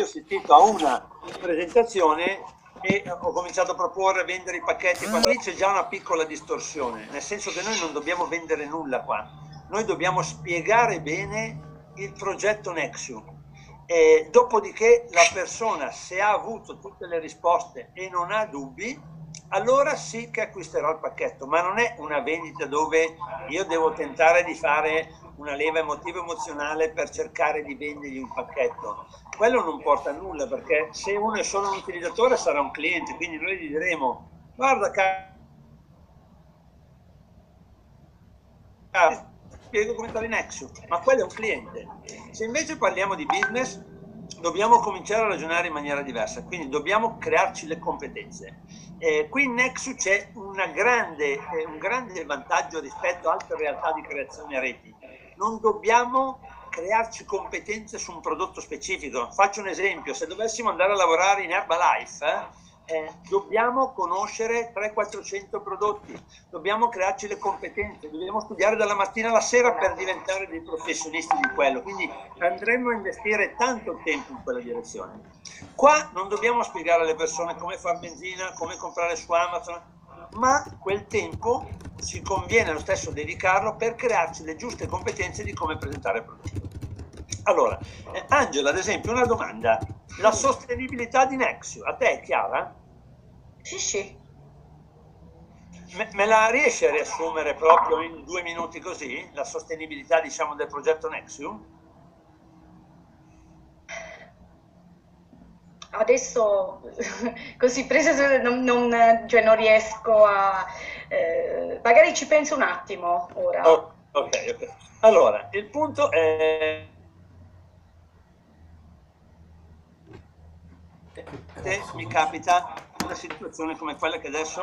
io ho assistito a una presentazione e ho cominciato a proporre vendere i pacchetti. Quando c'è già una piccola distorsione, nel senso che noi non dobbiamo vendere nulla qua, noi dobbiamo spiegare bene il progetto Nexium. E dopodiché la persona, se ha avuto tutte le risposte e non ha dubbi, allora sì che acquisterò il pacchetto, ma non è una vendita dove io devo tentare di fare una leva emotiva emozionale per cercare di vendergli un pacchetto. Quello non porta a nulla perché se uno è solo un utilizzatore sarà un cliente, quindi noi gli diremo guarda caro, spiego come in Nexus, ma quello è un cliente. Se invece parliamo di business dobbiamo cominciare a ragionare in maniera diversa, quindi dobbiamo crearci le competenze. Eh, qui in Nexus c'è grande, eh, un grande vantaggio rispetto a altre realtà di creazione a reti non dobbiamo crearci competenze su un prodotto specifico. Faccio un esempio, se dovessimo andare a lavorare in Herbalife, eh, eh, dobbiamo conoscere 300-400 prodotti, dobbiamo crearci le competenze, dobbiamo studiare dalla mattina alla sera per diventare dei professionisti di quello, quindi andremo a investire tanto tempo in quella direzione. Qua non dobbiamo spiegare alle persone come fare benzina, come comprare su Amazon, ma quel tempo ci conviene lo stesso dedicarlo per crearci le giuste competenze di come presentare il prodotto. Allora, eh, Angela, ad esempio, una domanda. La sostenibilità di Nexio, a te è chiara? Sì, sì. Me, me, la riesci a riassumere proprio in due minuti così, la sostenibilità diciamo, del progetto Nexium? Adesso così presa non, non, cioè non riesco a... Eh, magari ci penso un attimo ora. Oh, ok, ok. Allora, il punto è... Mi capita una situazione come quella che adesso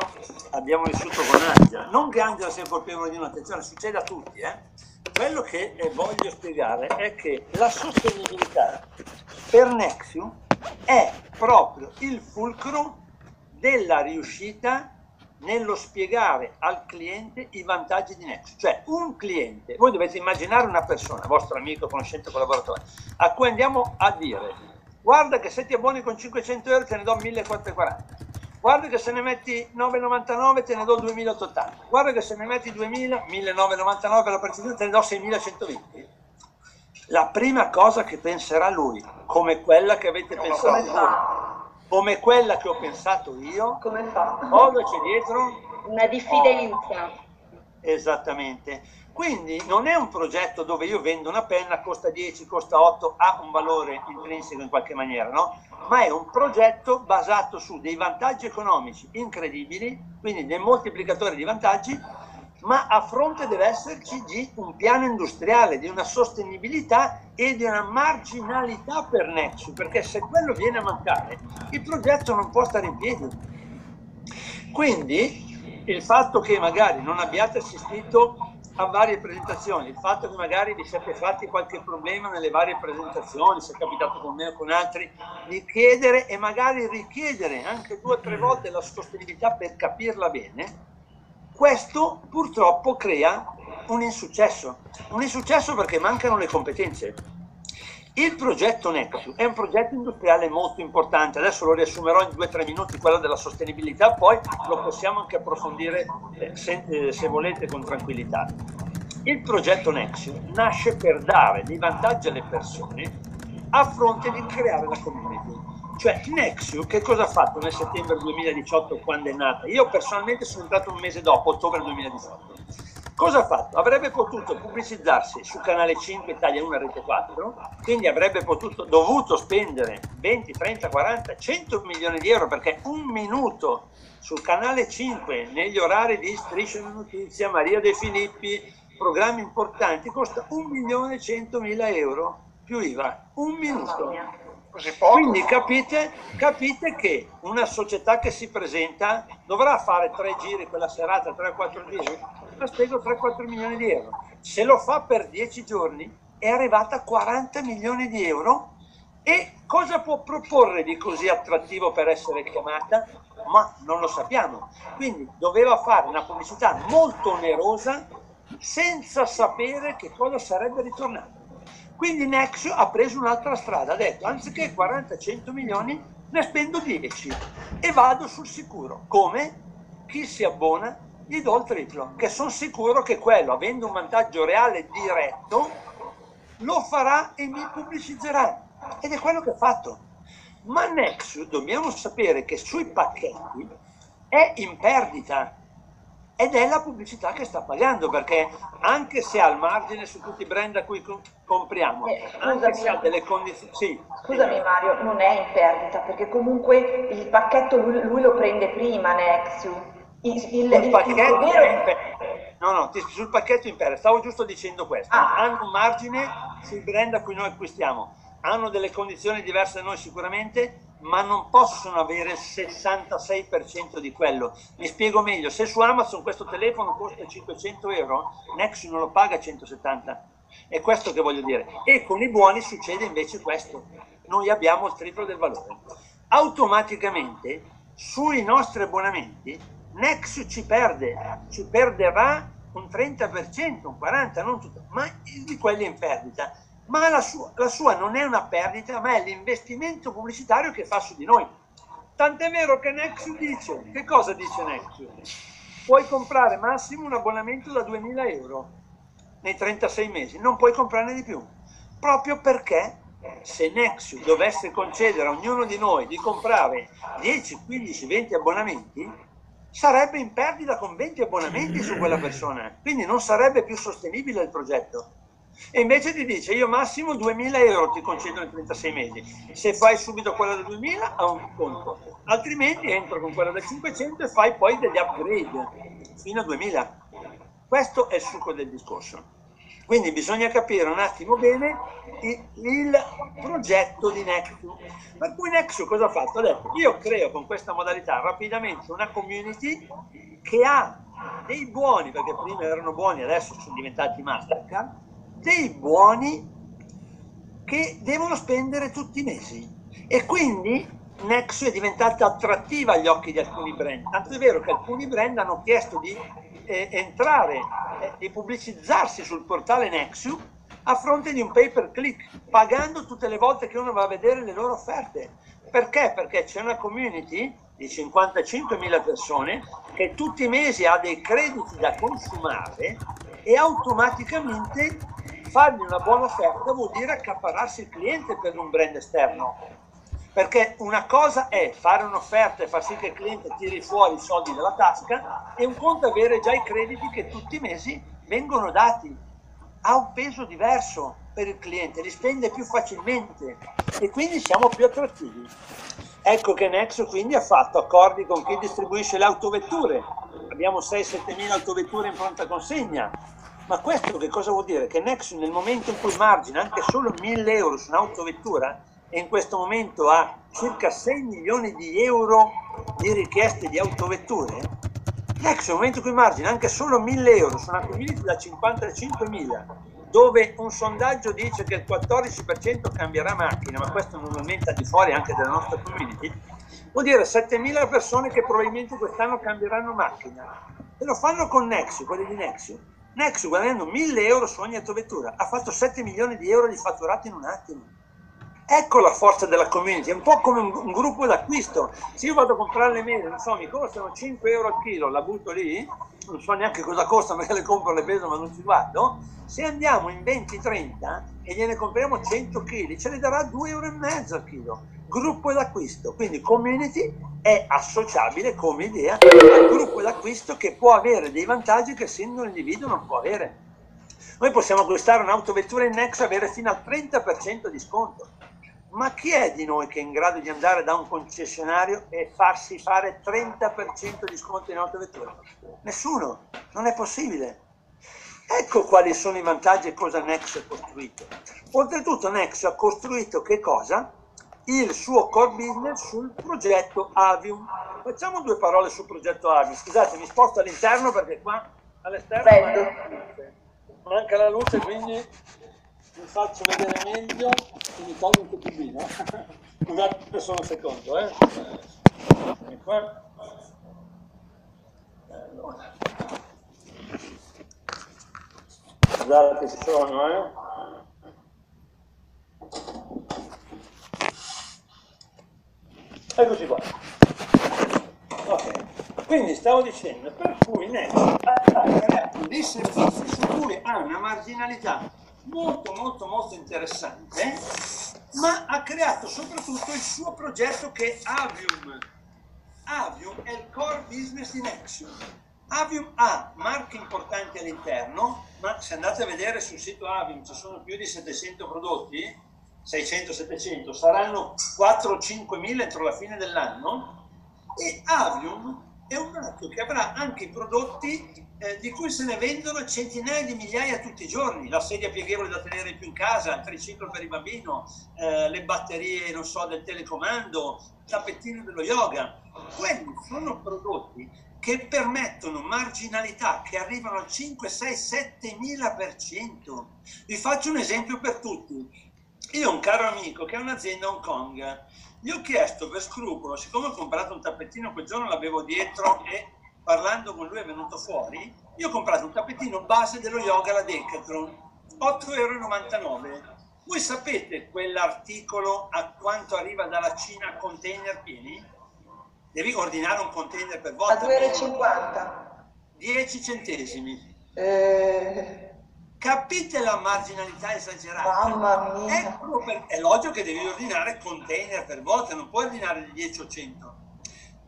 abbiamo vissuto con Angela. Non che Angela sia colpevole di un'attenzione, succede a tutti. Eh? Quello che voglio spiegare è che la sostenibilità per Nexium è proprio il fulcro della riuscita nello spiegare al cliente i vantaggi di Nexus. Cioè un cliente, voi dovete immaginare una persona, vostro amico, conoscente, collaboratore, a cui andiamo a dire guarda che se ti abboni con 500 euro te ne do 1440, guarda che se ne metti 9,99 te ne do 2880, guarda che se ne metti 2000, 1999 per la precisione te ne do 6120 la prima cosa che penserà lui, come quella che avete no, pensato come voi, come quella che ho pensato io, come fa? Cosa c'è dietro? Una diffidenza. Oh, esattamente. Quindi non è un progetto dove io vendo una penna, costa 10, costa 8, ha un valore intrinseco in qualche maniera, no? Ma è un progetto basato su dei vantaggi economici incredibili, quindi dei moltiplicatori di vantaggi ma a fronte deve esserci di un piano industriale, di una sostenibilità e di una marginalità per Nexus, perché se quello viene a mancare, il progetto non può stare in piedi. Quindi il fatto che magari non abbiate assistito a varie presentazioni, il fatto che magari vi siate fatti qualche problema nelle varie presentazioni, se è capitato con me o con altri, di chiedere e magari richiedere anche due o tre volte la sostenibilità per capirla bene, questo purtroppo crea un insuccesso. Un insuccesso perché mancano le competenze. Il progetto Nexus è un progetto industriale molto importante, adesso lo riassumerò in due o tre minuti, quello della sostenibilità, poi lo possiamo anche approfondire eh, se, eh, se volete con tranquillità. Il progetto Nexus nasce per dare dei vantaggi alle persone a fronte di creare la community. Cioè Nexio che cosa ha fatto nel settembre 2018 quando è nata? Io personalmente sono entrato un mese dopo, ottobre 2018. Cosa ha fatto? Avrebbe potuto pubblicizzarsi su Canale 5 Italia 1 Rete 4, quindi avrebbe potuto, dovuto spendere 20, 30, 40, 100 milioni di euro perché un minuto sul Canale 5 negli orari di Striscia di Notizia, Maria De Filippi, programmi importanti, costa 1 milione e 100 mila euro più IVA. Un minuto. Quindi capite, capite, che una società che si presenta dovrà fare tre giri quella serata, 3-4 giri, la spiego 3-4 milioni di euro. Se lo fa per 10 giorni è arrivata a 40 milioni di euro e cosa può proporre di così attrattivo per essere chiamata? Ma non lo sappiamo. Quindi doveva fare una pubblicità molto onerosa senza sapere che cosa sarebbe ritornato. Quindi Nexo ha preso un'altra strada, ha detto anziché 40-100 milioni ne spendo 10 e vado sul sicuro. Come? Chi si abbona gli do il triplo, che sono sicuro che quello, avendo un vantaggio reale diretto, lo farà e mi pubblicizzerà. Ed è quello che ha fatto. Ma Nexus dobbiamo sapere che sui pacchetti è in perdita ed è la pubblicità che sta pagando perché anche se ha il margine su tutti i brand a cui compriamo, eh, anche se ha delle condizioni... Sì, scusami sì. Mario, non è in perdita perché comunque il pacchetto lui, lui lo prende prima Nexus. Il, il, il, pacchetto il vero... No, no, sul pacchetto in perdita, stavo giusto dicendo questo. Ah. Hanno un margine sul brand a cui noi acquistiamo hanno delle condizioni diverse da noi sicuramente, ma non possono avere il 66% di quello. Mi spiego meglio, se su Amazon questo telefono costa 500 euro, Nexus non lo paga 170. È questo che voglio dire. E con i buoni succede invece questo. Noi abbiamo il triplo del valore. Automaticamente sui nostri abbonamenti Nexus ci perde, ci perderà un 30%, un 40%, non tutto, ma di quelli in perdita ma la sua, la sua non è una perdita, ma è l'investimento pubblicitario che fa su di noi. Tant'è vero che Nexus dice, che cosa dice Nexus? Puoi comprare massimo un abbonamento da 2000 euro nei 36 mesi, non puoi comprarne di più, proprio perché se Nexus dovesse concedere a ognuno di noi di comprare 10, 15, 20 abbonamenti, sarebbe in perdita con 20 abbonamenti su quella persona, quindi non sarebbe più sostenibile il progetto e invece ti dice io massimo 2000 euro ti concedo in 36 mesi. Se fai subito quella da 2000 ha un conto. Altrimenti entro con quella da 500 e fai poi degli upgrade fino a 2000 questo è il succo del discorso. Quindi bisogna capire un attimo bene il, il progetto di Nexus. Per cui Nexus cosa ha fatto? ha detto io creo con questa modalità rapidamente una community che ha dei buoni perché prima erano buoni adesso sono diventati Mastercard dei buoni che devono spendere tutti i mesi e quindi Nexus è diventata attrattiva agli occhi di alcuni brand, tanto è vero che alcuni brand hanno chiesto di eh, entrare eh, pubblicizzarsi sul portale Nexus a fronte di un pay per click, pagando tutte le volte che uno va a vedere le loro offerte. Perché? Perché c'è una community di 55.000 persone che tutti i mesi ha dei crediti da consumare e automaticamente fargli una buona offerta vuol dire accaparrarsi il cliente per un brand esterno. Perché una cosa è fare un'offerta e far sì che il cliente tiri fuori i soldi dalla tasca e un conto avere già i crediti che tutti i mesi vengono dati. Ha un peso diverso per il cliente, li spende più facilmente e quindi siamo più attrattivi. Ecco che Nexo quindi ha fatto accordi con chi distribuisce le autovetture. Abbiamo 6-7 mila autovetture in pronta consegna ma questo che cosa vuol dire? Che Nexus nel momento in cui margina anche solo 1000 euro su un'autovettura e in questo momento ha circa 6 milioni di euro di richieste di autovetture, Nexus nel momento in cui margina anche solo 1000 euro su una community da 55.000 dove un sondaggio dice che il 14% cambierà macchina, ma questo normalmente al di fuori anche della nostra community, vuol dire 7.000 persone che probabilmente quest'anno cambieranno macchina. E lo fanno con Nexus, quelli di Nexus Nexus guadagnando 1000 euro su ogni autovettura ha fatto 7 milioni di euro di fatturato in un attimo. Ecco la forza della community, è un po' come un, un gruppo d'acquisto. Se io vado a comprare le mele, non so, mi costano 5 euro al chilo, la butto lì, non so neanche cosa costa perché le compro, le peso ma non ci guardo. Se andiamo in 20-30 e gliene compriamo 100 kg, ce ne darà 2,5 euro al chilo. Gruppo d'acquisto, quindi community è associabile come idea al gruppo d'acquisto che può avere dei vantaggi che il singolo individuo non può avere. Noi possiamo acquistare un'autovettura in Nex e avere fino al 30% di sconto. Ma chi è di noi che è in grado di andare da un concessionario e farsi fare 30% di sconto in autovettura? Nessuno, non è possibile. Ecco quali sono i vantaggi e cosa Nex ha costruito. Oltretutto Nex ha costruito che cosa? il suo core business sul progetto Avium. Facciamo due parole sul progetto Avium. Scusate, mi sposto all'interno perché qua all'esterno manca, manca la luce, quindi vi faccio vedere meglio quindi tolgo un po' cotubino scusate solo un secondo eh. Qua allora. guardate che ci sono eh eccoci qua ok quindi stavo dicendo per cui Nexus attacca gli servizi su cui ha una marginalità molto molto molto interessante, ma ha creato soprattutto il suo progetto che è Avium. Avium è il core business di Nexium. Avium ha marche importanti all'interno, ma se andate a vedere sul sito Avium ci sono più di 700 prodotti, 600-700, saranno 4 o 5 mila entro la fine dell'anno e Avium è un marchio che avrà anche i prodotti eh, di cui se ne vendono centinaia di migliaia tutti i giorni, la sedia pieghevole da tenere più in casa, il triciclo per il bambino, eh, le batterie, non so, del telecomando, il tappettino dello yoga. Quelli sono prodotti che permettono marginalità che arrivano al 5, 6, 7 mila per cento. Vi faccio un esempio per tutti. Io ho un caro amico che ha un'azienda a Hong Kong. Gli ho chiesto per scrupolo, siccome ho comprato un tappettino quel giorno l'avevo dietro e parlando con lui è venuto fuori, io ho comprato un tappettino base dello yoga alla Decathlon, 8,99 euro. Voi sapete quell'articolo a quanto arriva dalla Cina a container pieni? Devi ordinare un container per volta. A 2,50 euro. 10 centesimi. Eh... Capite la marginalità esagerata? Mamma mia! Ecco per... È logico che devi ordinare container per volta, non puoi ordinare di 10 o 100.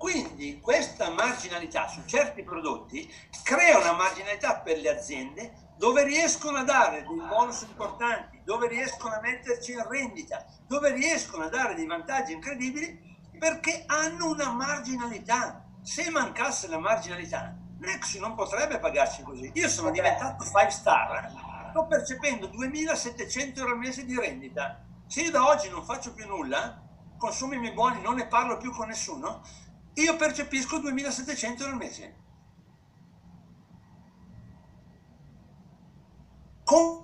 Quindi questa marginalità su certi prodotti crea una marginalità per le aziende dove riescono a dare dei bonus importanti, dove riescono a metterci in rendita, dove riescono a dare dei vantaggi incredibili perché hanno una marginalità. Se mancasse la marginalità, Nexi non potrebbe pagarci così. Io sono diventato 5 star, sto percependo 2.700 euro al mese di rendita. Se io da oggi non faccio più nulla, consumo i miei buoni, non ne parlo più con nessuno, io percepisco 2.700 euro al mese.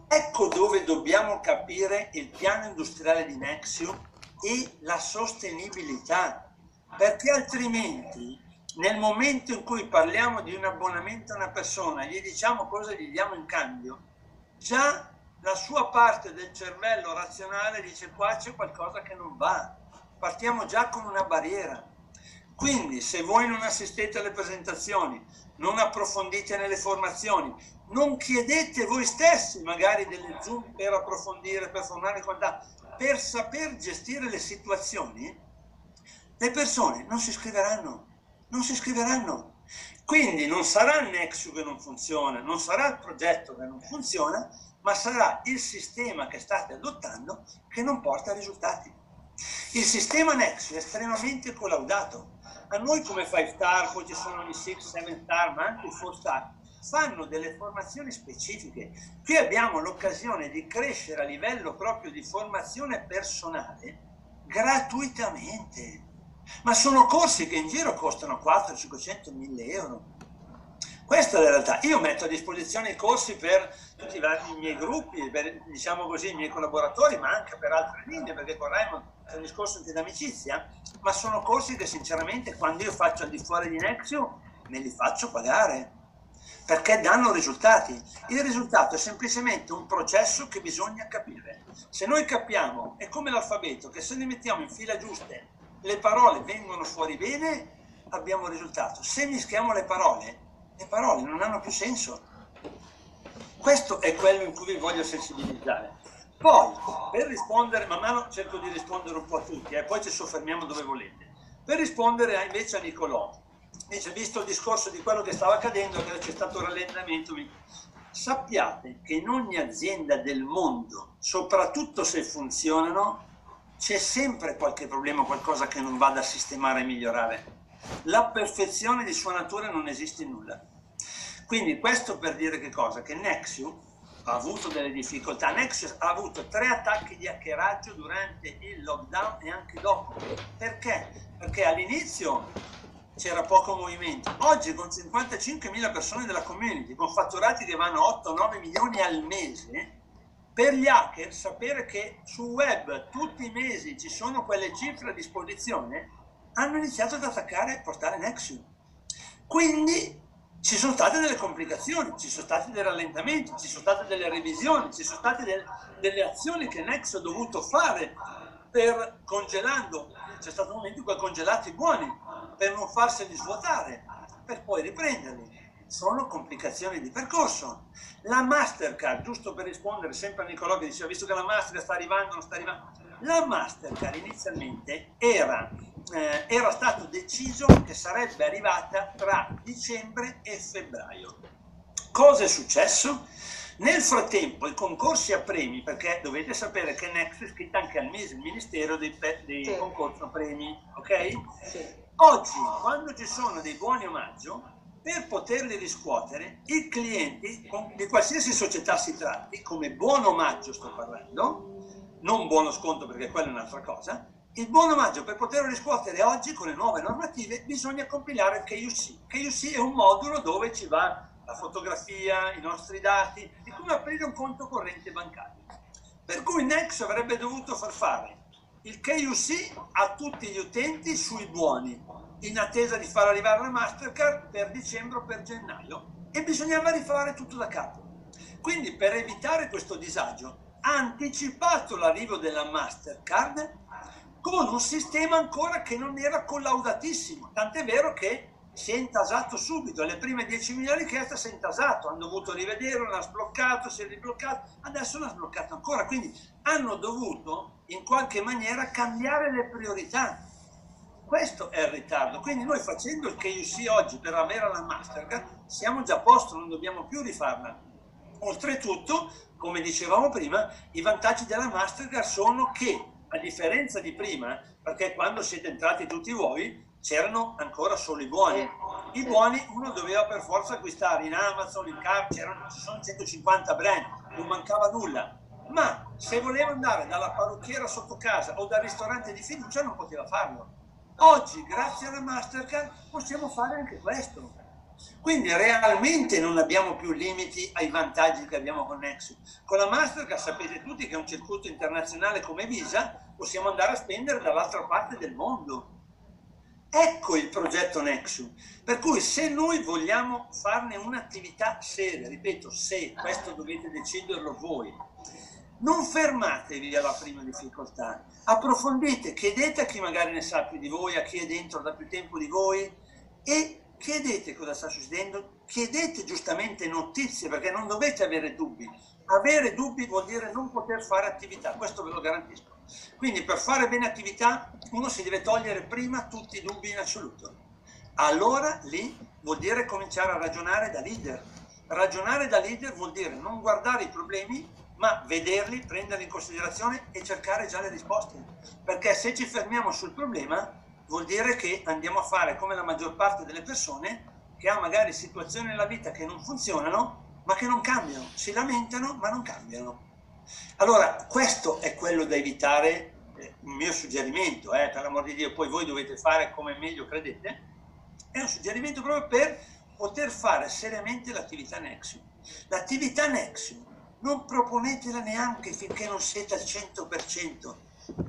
Ecco dove dobbiamo capire il piano industriale di Nexium e la sostenibilità, perché altrimenti nel momento in cui parliamo di un abbonamento a una persona, gli diciamo cosa gli diamo in cambio, già la sua parte del cervello razionale dice qua c'è qualcosa che non va. Partiamo già con una barriera. Quindi se voi non assistete alle presentazioni, non approfondite nelle formazioni, non chiedete voi stessi magari delle Zoom per approfondire, per formare quantità, per saper gestire le situazioni, le persone non si iscriveranno non si iscriveranno. Quindi non sarà il Nexus che non funziona, non sarà il progetto che non funziona, ma sarà il sistema che state adottando che non porta risultati. Il sistema Nexus è estremamente collaudato. A noi come 5 star, poi ci sono gli 6, 7 star, ma anche i 4 star, fanno delle formazioni specifiche. Qui abbiamo l'occasione di crescere a livello proprio di formazione personale gratuitamente ma sono corsi che in giro costano 4, 500, 1000 euro. Questa è la realtà. Io metto a disposizione i corsi per tutti i, miei gruppi, per diciamo così, i miei collaboratori, ma anche per altre linee, perché con Raymond è un discorso anche d'amicizia, ma sono corsi che sinceramente quando io faccio al di fuori di Nexio me li faccio pagare perché danno risultati. Il risultato è semplicemente un processo che bisogna capire. Se noi capiamo, è come l'alfabeto, che se ne mettiamo in fila giuste le parole vengono fuori bene, abbiamo un risultato. Se mischiamo le parole, le parole non hanno più senso. Questo è quello in cui vi voglio sensibilizzare. Poi, per rispondere, man mano cerco di rispondere un po' a tutti, e eh, poi ci soffermiamo dove volete. Per rispondere invece a Nicolò, invece visto il discorso di quello che stava accadendo, che c'è stato un rallentamento, sappiate che in ogni azienda del mondo, soprattutto se funzionano, c'è sempre qualche problema, qualcosa che non va da sistemare e migliorare. La perfezione di sua natura non esiste in nulla. Quindi questo per dire che cosa? Che Nexium ha avuto delle difficoltà. Nexium ha avuto tre attacchi di hackeraggio durante il lockdown e anche dopo. Perché? Perché all'inizio c'era poco movimento. Oggi con 55.000 persone della community, con fatturati che vanno 8-9 milioni al mese, per gli hacker sapere che sul web tutti i mesi ci sono quelle cifre a disposizione, hanno iniziato ad attaccare il portale Nexus. Quindi ci sono state delle complicazioni, ci sono stati dei rallentamenti, ci sono state delle revisioni, ci sono state del, delle azioni che Nexus ha dovuto fare per congelando, c'è stato un momento in cui ha congelato i buoni per non farseli svuotare, per poi riprenderli. Sono complicazioni di percorso. La Mastercard, giusto per rispondere sempre a Nicolò che diceva, visto che la Mastercard sta arrivando, non sta arrivando, la Mastercard inizialmente era, eh, era stato deciso che sarebbe arrivata tra dicembre e febbraio. Cosa è successo? Nel frattempo i concorsi a premi, perché dovete sapere che Next è scritta anche al MISE, il Ministero dei, dei sì. concorsi a premi, ok? Sì. Oggi, quando ci sono dei buoni omaggio, per poterli riscuotere, i clienti di qualsiasi società si tratti, come buon omaggio sto parlando, non buono sconto perché quella è un'altra cosa, il buon omaggio per poterlo riscuotere oggi con le nuove normative bisogna compilare il KUC. KUC è un modulo dove ci va la fotografia, i nostri dati, è come aprire un conto corrente bancario. Per cui Nex avrebbe dovuto far fare il KUC a tutti gli utenti sui buoni, in attesa di far arrivare la Mastercard per dicembre o per gennaio e bisognava rifare tutto da capo. Quindi per evitare questo disagio ha anticipato l'arrivo della Mastercard con un sistema ancora che non era collaudatissimo, tant'è vero che si è intasato subito, le prime 10.000 richieste si è intasato, hanno dovuto rivederlo, l'ha sbloccato, si è ribloccato, adesso l'ha sbloccato ancora, quindi hanno dovuto in qualche maniera cambiare le priorità. Questo è il ritardo, quindi noi facendo il KUC oggi per avere la Mastercard siamo già a posto, non dobbiamo più rifarla. Oltretutto, come dicevamo prima, i vantaggi della Mastercard sono che, a differenza di prima, perché quando siete entrati tutti voi, c'erano ancora solo i buoni. I buoni uno doveva per forza acquistare in Amazon, in Car, c'erano, ci sono 150 brand, non mancava nulla. Ma se voleva andare dalla parrucchiera sotto casa o dal ristorante di fiducia non poteva farlo. Oggi, grazie alla Mastercard, possiamo fare anche questo. Quindi realmente non abbiamo più limiti ai vantaggi che abbiamo con Nexus. Con la Mastercard sapete tutti che è un circuito internazionale come Visa, possiamo andare a spendere dall'altra parte del mondo Ecco il progetto Nexu. Per cui se noi vogliamo farne un'attività seria, ripeto, se questo dovete deciderlo voi, non fermatevi alla prima difficoltà, approfondite, chiedete a chi magari ne sa più di voi, a chi è dentro da più tempo di voi e chiedete cosa sta succedendo, chiedete giustamente notizie perché non dovete avere dubbi. Avere dubbi vuol dire non poter fare attività, questo ve lo garantisco. Quindi per fare bene attività uno si deve togliere prima tutti i dubbi in assoluto. Allora lì vuol dire cominciare a ragionare da leader. Ragionare da leader vuol dire non guardare i problemi, ma vederli, prenderli in considerazione e cercare già le risposte. Perché se ci fermiamo sul problema vuol dire che andiamo a fare come la maggior parte delle persone che ha magari situazioni nella vita che non funzionano, ma che non cambiano, si lamentano ma non cambiano. Allora, questo è quello da evitare, eh, il mio suggerimento, eh, per l'amor di Dio, poi voi dovete fare come meglio credete, è un suggerimento proprio per poter fare seriamente l'attività Nexu. L'attività Nexu non proponetela neanche finché non siete al 100%.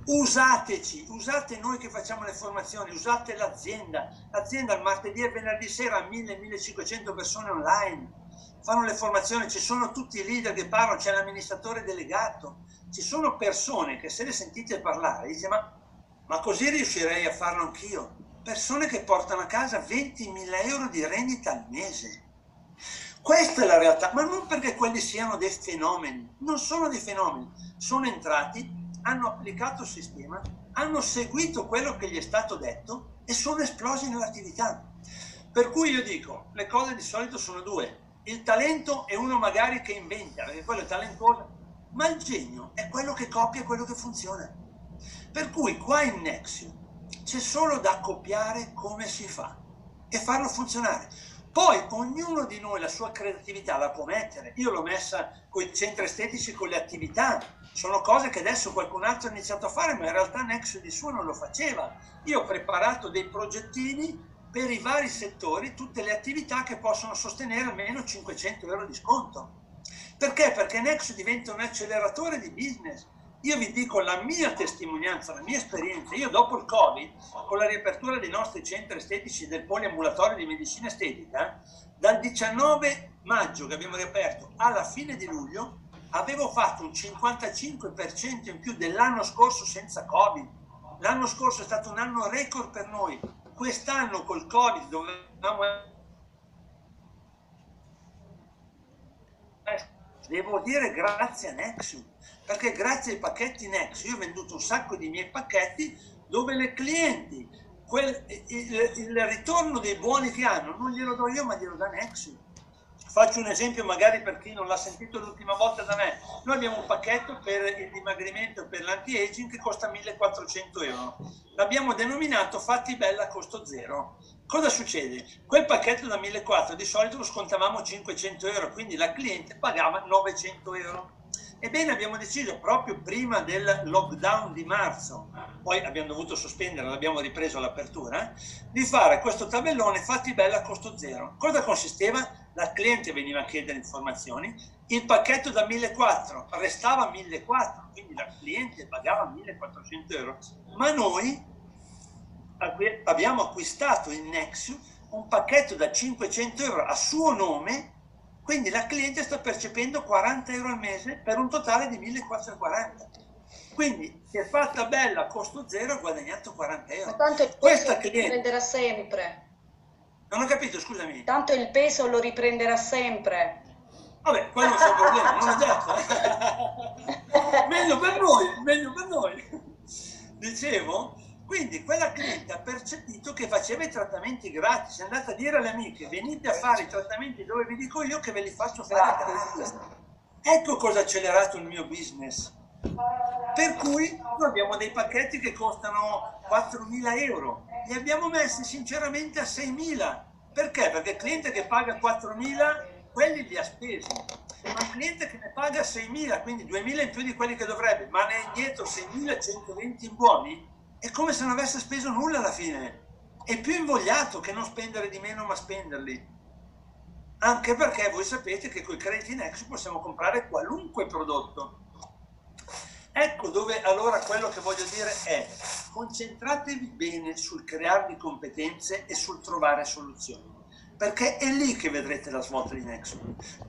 Usateci, usate noi che facciamo le formazioni, usate l'azienda. L'azienda il martedì e venerdì sera ha 1000-1500 persone online fanno le formazioni, ci sono tutti i leader che parlano, c'è l'amministratore delegato, ci sono persone che se le sentite parlare dice ma, ma così riuscirei a farlo anch'io. Persone che portano a casa 20.000 euro di rendita al mese. Questa è la realtà, ma non perché quelli siano dei fenomeni, non sono dei fenomeni, sono entrati, hanno applicato il sistema, hanno seguito quello che gli è stato detto e sono esplosi nell'attività. Per cui io dico, le cose di solito sono due, il talento è uno magari che inventa, perché quello è talentuoso, ma il genio è quello che copia quello che funziona. Per cui qua in Nexio c'è solo da copiare come si fa e farlo funzionare. Poi ognuno di noi la sua creatività la può mettere. Io l'ho messa con i centri estetici, con le attività. Sono cose che adesso qualcun altro ha iniziato a fare, ma in realtà Nexio di suo non lo faceva. Io ho preparato dei progettini per i vari settori tutte le attività che possono sostenere almeno 500 euro di sconto. Perché? Perché Nexo diventa un acceleratore di business. Io vi dico la mia testimonianza, la mia esperienza. Io dopo il Covid, con la riapertura dei nostri centri estetici del poliambulatorio di medicina estetica, dal 19 maggio che abbiamo riaperto alla fine di luglio, avevo fatto un 55% in più dell'anno scorso senza Covid. L'anno scorso è stato un anno record per noi. Quest'anno col Covid dovevamo devo dire grazie a Nexus, perché grazie ai pacchetti Nexus io ho venduto un sacco di miei pacchetti dove le clienti, quel, il, il, ritorno dei buoni che hanno non glielo do io ma glielo dà Nexus. Faccio un esempio magari per chi non l'ha sentito l'ultima volta da me. Noi abbiamo un pacchetto per il dimagrimento e per l'anti-aging che costa 1400 euro. L'abbiamo denominato Fatti Bella a costo zero. Cosa succede? Quel pacchetto da 1400 di solito lo scontavamo 500 euro, quindi la cliente pagava 900 euro. Ebbene abbiamo deciso proprio prima del lockdown di marzo, poi abbiamo dovuto sospendere, l'abbiamo ripreso l'apertura, di fare questo tabellone fatti bella a costo zero. Cosa consisteva? La cliente veniva a chiedere informazioni, il pacchetto da 1400 restava 1400, quindi la cliente pagava 1400 euro, ma noi abbiamo acquistato in Nexus un pacchetto da 500 euro a suo nome quindi la cliente sta percependo 40 euro al mese per un totale di 1440. Quindi si è fatta bella a costo zero e ha guadagnato 40 euro. Ma tanto il peso Questa lo cliente... riprenderà sempre. Non ho capito, scusami. Tanto il peso lo riprenderà sempre. Vabbè, quello non c'è problema, non è detto. meglio per noi, meglio per noi. Dicevo, quindi quella cliente ha percepito che faceva i trattamenti gratis, è andata a dire alle amiche venite a fare i trattamenti dove vi dico io che ve li faccio fare gratis. Ecco cosa ha accelerato il mio business. Per cui noi abbiamo dei pacchetti che costano 4.000 euro, li abbiamo messi sinceramente a 6.000. Perché? Perché il cliente che paga 4.000, quelli li ha spesi. Ma il cliente che ne paga 6.000, quindi 2.000 in più di quelli che dovrebbe, ma ne è indietro 6.120 in buoni, è come se non avesse speso nulla alla fine. È più invogliato che non spendere di meno ma spenderli. Anche perché voi sapete che con i crediti Nexus possiamo comprare qualunque prodotto. Ecco dove allora quello che voglio dire è concentratevi bene sul crearvi competenze e sul trovare soluzioni perché è lì che vedrete la svolta di Nexus.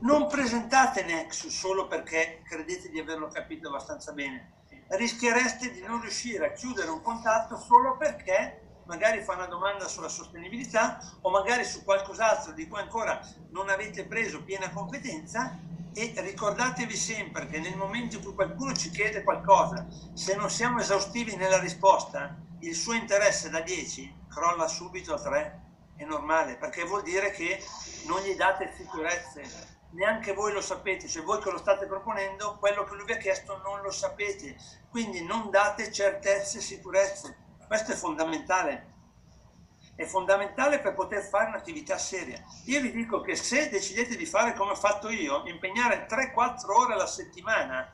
Non presentate Nexus solo perché credete di averlo capito abbastanza bene, rischiereste di non riuscire a chiudere un contatto solo perché magari fa una domanda sulla sostenibilità o magari su qualcos'altro di cui ancora non avete preso piena competenza. E ricordatevi sempre che nel momento in cui qualcuno ci chiede qualcosa, se non siamo esaustivi nella risposta, il suo interesse da 10 crolla subito a 3, è normale, perché vuol dire che non gli date sicurezze, neanche voi lo sapete, se voi che lo state proponendo, quello che lui vi ha chiesto non lo sapete, quindi non date certezze e sicurezze, questo è fondamentale, è fondamentale per poter fare un'attività seria. Io vi dico che se decidete di fare come ho fatto io, impegnare 3-4 ore alla settimana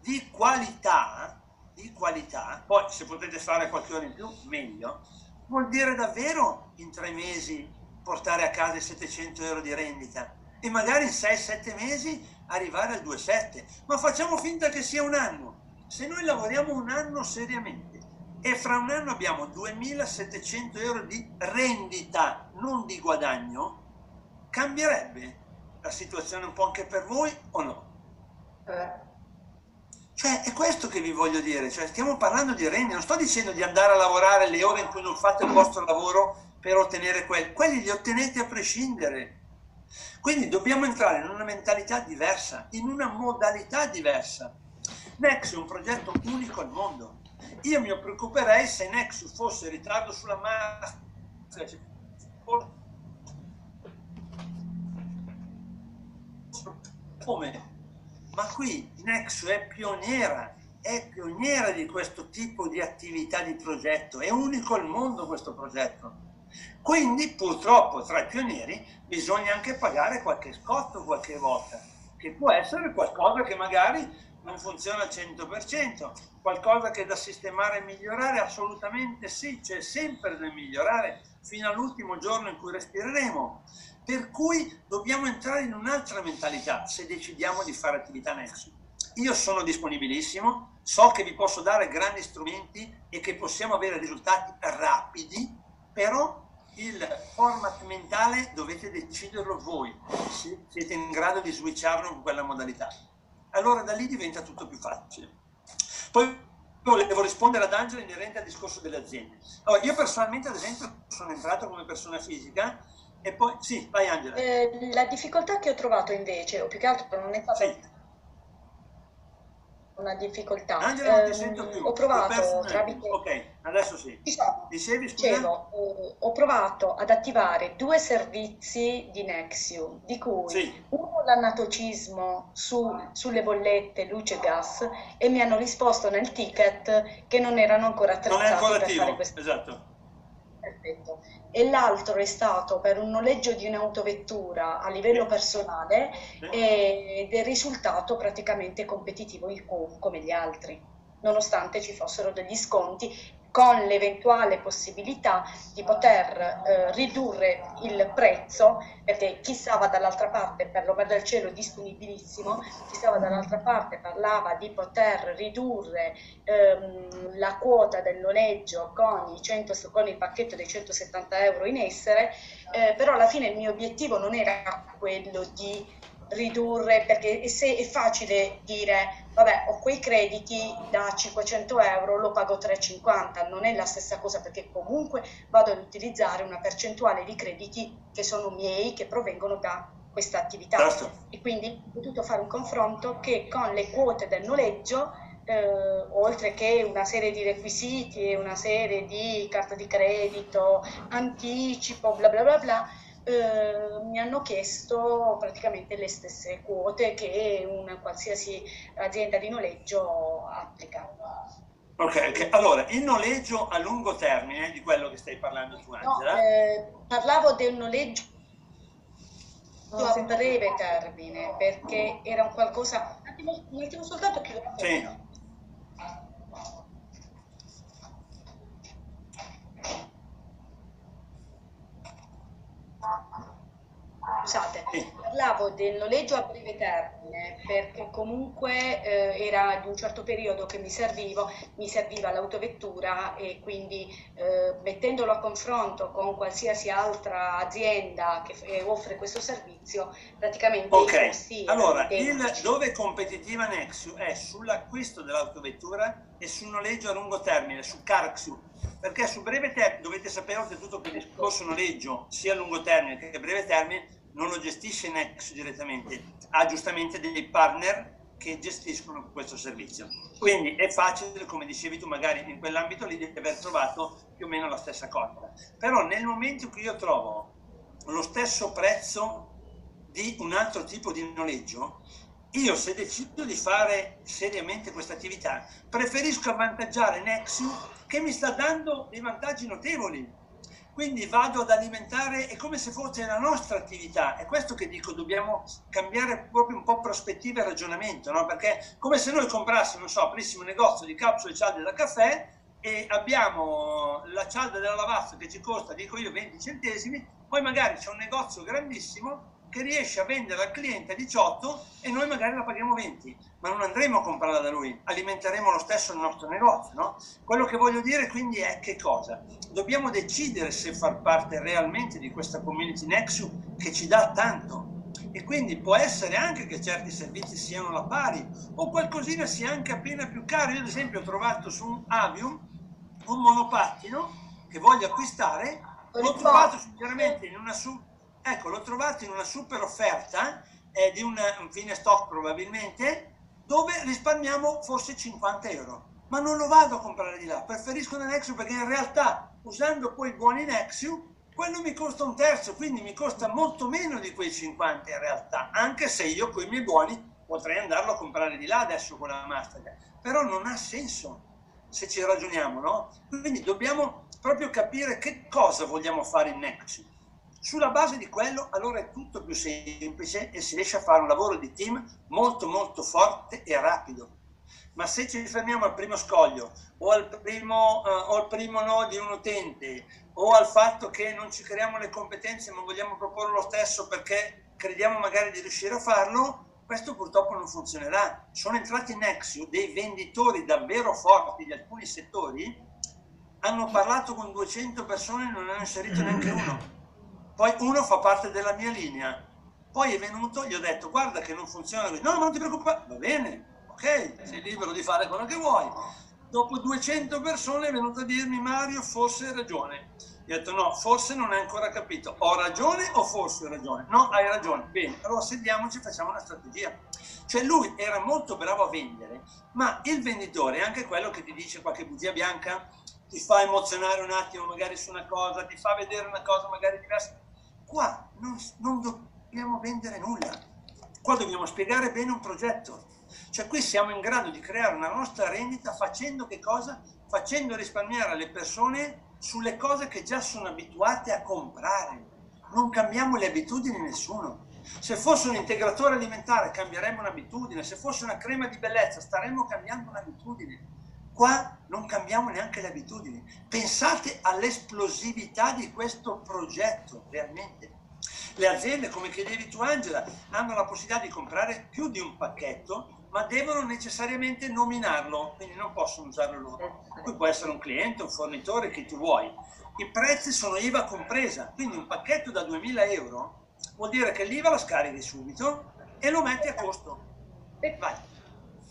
di qualità, di qualità, poi se potete fare qualche ora in più, meglio, vuol dire davvero in tre mesi portare a casa i 700 euro di rendita e magari in 6-7 mesi arrivare al 2,7. Ma facciamo finta che sia un anno. Se noi lavoriamo un anno seriamente e fra un anno abbiamo 2.700 euro di rendita, non di guadagno, cambierebbe la situazione un po' anche per voi o no? Eh. Cioè, è questo che vi voglio dire, cioè, stiamo parlando di rendita, non sto dicendo di andare a lavorare le ore in cui non fate il vostro lavoro per ottenere quelli, quelli li ottenete a prescindere, quindi dobbiamo entrare in una mentalità diversa, in una modalità diversa. Nexus è un progetto unico al mondo. Io mi preoccuperei se Nexus fosse in ritardo sulla massa, come? Ma qui Nexus è pioniera, è pioniera di questo tipo di attività di progetto, è unico al mondo questo progetto quindi purtroppo tra i pionieri bisogna anche pagare qualche scotto qualche volta, che può essere qualcosa che magari non funziona al 100%, qualcosa che da sistemare e migliorare, assolutamente sì, c'è sempre da migliorare fino all'ultimo giorno in cui respireremo. Per cui dobbiamo entrare in un'altra mentalità se decidiamo di fare attività Nexus. Io sono disponibilissimo, so che vi posso dare grandi strumenti e che possiamo avere risultati rapidi, però il format mentale dovete deciderlo voi, se siete in grado di switcharlo in quella modalità. allora da lì diventa tutto più facile. Poi volevo rispondere ad Angela inerente al discorso delle aziende. Allora, io personalmente, ad esempio, sono entrato come persona fisica e poi, sì, vai Angela. Eh, la difficoltà che ho trovato invece, o più che altro non è stata sì. Una difficoltà, Angela, non ti sento più. ho provato tramite... Ok, adesso sì. Diciamo, Dicevi, dicevo, eh, ho provato ad attivare due servizi di Nexium, di cui sì. uno l'annatocismo su, sulle bollette luce e gas e mi hanno risposto nel ticket che non erano ancora attrezzati non è ancora per attivo. fare questo. Esatto. Perfetto. E l'altro è stato per un noleggio di un'autovettura a livello personale ed è risultato praticamente competitivo come gli altri, nonostante ci fossero degli sconti con l'eventuale possibilità di poter eh, ridurre il prezzo, perché chi stava dall'altra parte, per l'amor del cielo disponibilissimo, chi stava dall'altra parte parlava di poter ridurre ehm, la quota del noleggio con, 100, con, il pacchetto dei 170 euro in essere, eh, però alla fine il mio obiettivo non era quello di ridurre, perché se è facile dire, vabbè, ho quei crediti da 500 euro, lo pago 3,50, non è la stessa cosa perché comunque vado ad utilizzare una percentuale di crediti che sono miei, che provengono da questa attività. Certo. E quindi ho potuto fare un confronto che con le quote del noleggio, eh, oltre che una serie di requisiti e una serie di carta di credito, anticipo, bla bla bla bla, eh, mi hanno chiesto praticamente le stesse quote che una qualsiasi azienda di noleggio applica. Ok, ok. Allora, il noleggio a lungo termine, di quello che stai parlando tu, Angela? No, eh, parlavo del noleggio a breve termine, perché era un qualcosa... Un attimo, un attimo soltanto che... Sì. Scusate, parlavo del noleggio a breve termine perché comunque eh, era di un certo periodo che mi, servivo, mi serviva l'autovettura e quindi eh, mettendolo a confronto con qualsiasi altra azienda che eh, offre questo servizio, praticamente Ok, allora il, dove è competitiva Nexu è sull'acquisto dell'autovettura e sul noleggio a lungo termine, su Carxu, perché su breve termine dovete sapere oltretutto che il discorso noleggio sia a lungo termine che a breve termine non lo gestisce Nex direttamente, ha giustamente dei partner che gestiscono questo servizio. Quindi è facile, come dicevi tu, magari in quell'ambito lì di aver trovato più o meno la stessa cosa. Però nel momento in cui io trovo lo stesso prezzo di un altro tipo di noleggio, io se decido di fare seriamente questa attività, preferisco avvantaggiare Nexu che mi sta dando dei vantaggi notevoli quindi vado ad alimentare, è come se fosse la nostra attività, è questo che dico, dobbiamo cambiare proprio un po' prospettiva e ragionamento, no? perché come se noi comprassimo, non so, aprissimo un negozio di capsule cialde da caffè e abbiamo la cialda della lavazza che ci costa, dico io, 20 centesimi, poi magari c'è un negozio grandissimo che riesce a vendere al cliente 18 e noi magari la paghiamo 20, ma non andremo a comprarla da lui, alimenteremo lo stesso il nostro negozio. No? Quello che voglio dire quindi è che cosa? Dobbiamo decidere se far parte realmente di questa community Nexu che ci dà tanto. E quindi può essere anche che certi servizi siano alla pari o qualcosina sia anche appena più caro. Io ad esempio ho trovato su Avium un monopattino che voglio acquistare, l'ho trovato sinceramente in una su Ecco, l'ho trovato in una super offerta eh, di un, un fine stock probabilmente, dove risparmiamo forse 50 euro. Ma non lo vado a comprare di là, preferisco da Nexu perché in realtà usando poi buoni Nexu quello mi costa un terzo, quindi mi costa molto meno di quei 50 in realtà, anche se io con i miei buoni potrei andarlo a comprare di là adesso con la Mastercard, però non ha senso se ci ragioniamo, no? Quindi dobbiamo proprio capire che cosa vogliamo fare in Nexu sulla base di quello allora è tutto più semplice e si riesce a fare un lavoro di team molto molto forte e rapido. Ma se ci fermiamo al primo scoglio o al primo, uh, o al primo no di un utente o al fatto che non ci creiamo le competenze ma vogliamo proporre lo stesso perché crediamo magari di riuscire a farlo, questo purtroppo non funzionerà. Sono entrati in Nexio dei venditori davvero forti di alcuni settori, hanno parlato con 200 persone e non hanno inserito neanche uno poi uno fa parte della mia linea, Poi è venuto, gli ho detto guarda che non funziona così. No, ma non ti preoccupare, va bene, ok, sei libero di fare quello che vuoi. Dopo 200 persone è venuto a dirmi Mario, forse hai ragione. Gli ho detto no, forse non hai ancora capito. Ho ragione o forse ho ragione? No, hai ragione. Bene, allora sediamoci e facciamo una strategia. Cioè lui era molto bravo a vendere, ma il venditore è anche quello che ti dice qualche bugia bianca, ti fa emozionare un attimo magari su una cosa, ti fa vedere una cosa magari diversa. Qua non, non dobbiamo vendere nulla, qua dobbiamo spiegare bene un progetto. Cioè qui siamo in grado di creare una nostra rendita facendo che cosa? Facendo risparmiare le persone sulle cose che già sono abituate a comprare. Non cambiamo le abitudini nessuno. Se fosse un integratore alimentare cambieremmo un'abitudine, se fosse una crema di bellezza staremmo cambiando un'abitudine. Qua non cambiamo neanche le abitudini. Pensate all'esplosività di questo progetto, realmente. Le aziende, come chiedevi tu Angela, hanno la possibilità di comprare più di un pacchetto, ma devono necessariamente nominarlo, quindi non possono usarlo loro. Poi può essere un cliente, un fornitore, chi tu vuoi. I prezzi sono IVA compresa, quindi un pacchetto da 2000 euro vuol dire che l'IVA la scarichi subito e lo metti a costo. Vai.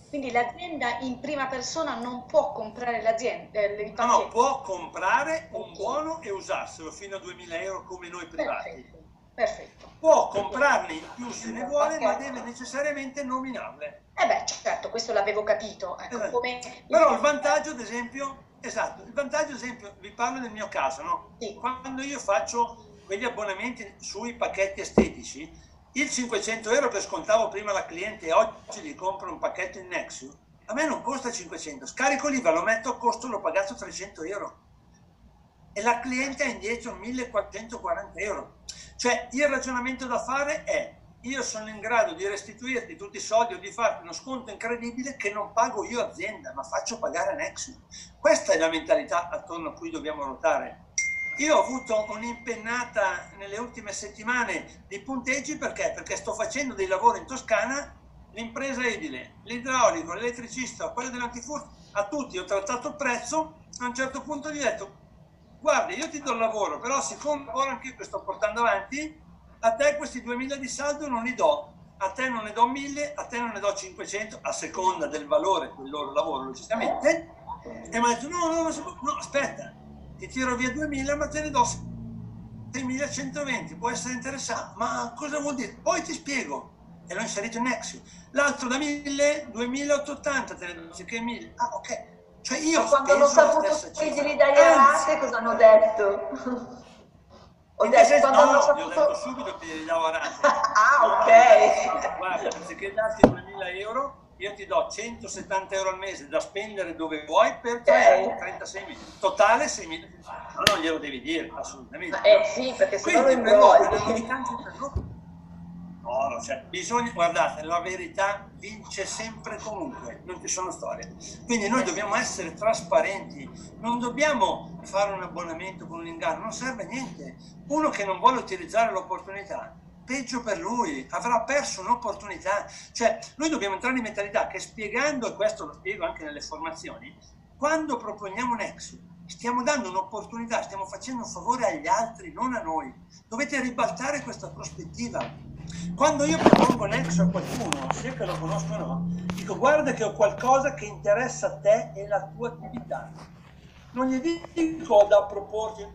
Quindi l'azienda in prima persona non può comprare l'azienda, eh, No, no, può comprare un buono e usarselo fino a 2000 euro come noi privati. Perfetto. Perfetto. Può comprarne in più se ne vuole, ma deve necessariamente nominarle. Eh beh, certo, questo l'avevo capito. Ecco, esatto. come... Però il vantaggio, ad esempio, esatto, il vantaggio, ad esempio, vi parlo del mio caso, no? Sì. Quando io faccio quegli abbonamenti sui pacchetti estetici, il 500 euro che scontavo prima la cliente e oggi gli compro un pacchetto in Nexus, a me non costa 500, scarico l'IVA, lo metto a costo, l'ho pagato 300 euro e la cliente ha indietro 1440 euro. Cioè il ragionamento da fare è io sono in grado di restituirti tutti i soldi o di farti uno sconto incredibile che non pago io azienda, ma faccio pagare Nexus. Questa è la mentalità attorno a cui dobbiamo ruotare. Io ho avuto un'impennata nelle ultime settimane di punteggi perché? Perché sto facendo dei lavori in Toscana, l'impresa edile, l'idraulico, l'elettricista, quello dell'antifurto, a tutti ho trattato il prezzo, a un certo punto gli ho detto guarda io ti do il lavoro, però siccome lavoro anche io che sto portando avanti, a te questi 2000 di saldo non li do, a te non ne do 1000, a te non ne do 500, a seconda del valore del loro lavoro, logicamente. E mi ha detto, no, no, no, no, aspetta, ti tiro via 2000 ma te ne do 6120, può essere interessato, ma cosa vuol dire? Poi ti spiego e l'ho inserito in Nexus. L'altro da 1000, 2880 te ne do, che 1000. Ah, ok. Cioè io quando hanno saputo chiederli dagli arate cosa hanno detto? Ho detto, quando no, hanno saputo... ho detto subito che gli davo arate. ah, ok. Guarda, anziché darti 2000 euro, io ti do 170 euro al mese da spendere dove vuoi per okay. 36 mesi. Totale 6 mesi. Ma non glielo devi dire, assolutamente. Eh sì, perché se no lo imbroglio. No, cioè, bisogna, guardate, la verità vince sempre comunque, non ci sono storie. Quindi noi dobbiamo essere trasparenti, non dobbiamo fare un abbonamento con un inganno, non serve a niente. Uno che non vuole utilizzare l'opportunità peggio per lui, avrà perso un'opportunità. Cioè, noi dobbiamo entrare in mentalità che spiegando, e questo lo spiego anche nelle formazioni, quando proponiamo un ex, stiamo dando un'opportunità, stiamo facendo un favore agli altri, non a noi. Dovete ribaltare questa prospettiva. Quando io propongo Nexo a qualcuno, sia che lo conosco o no, dico guarda che ho qualcosa che interessa a te e la tua attività. Non gli dico da proporti,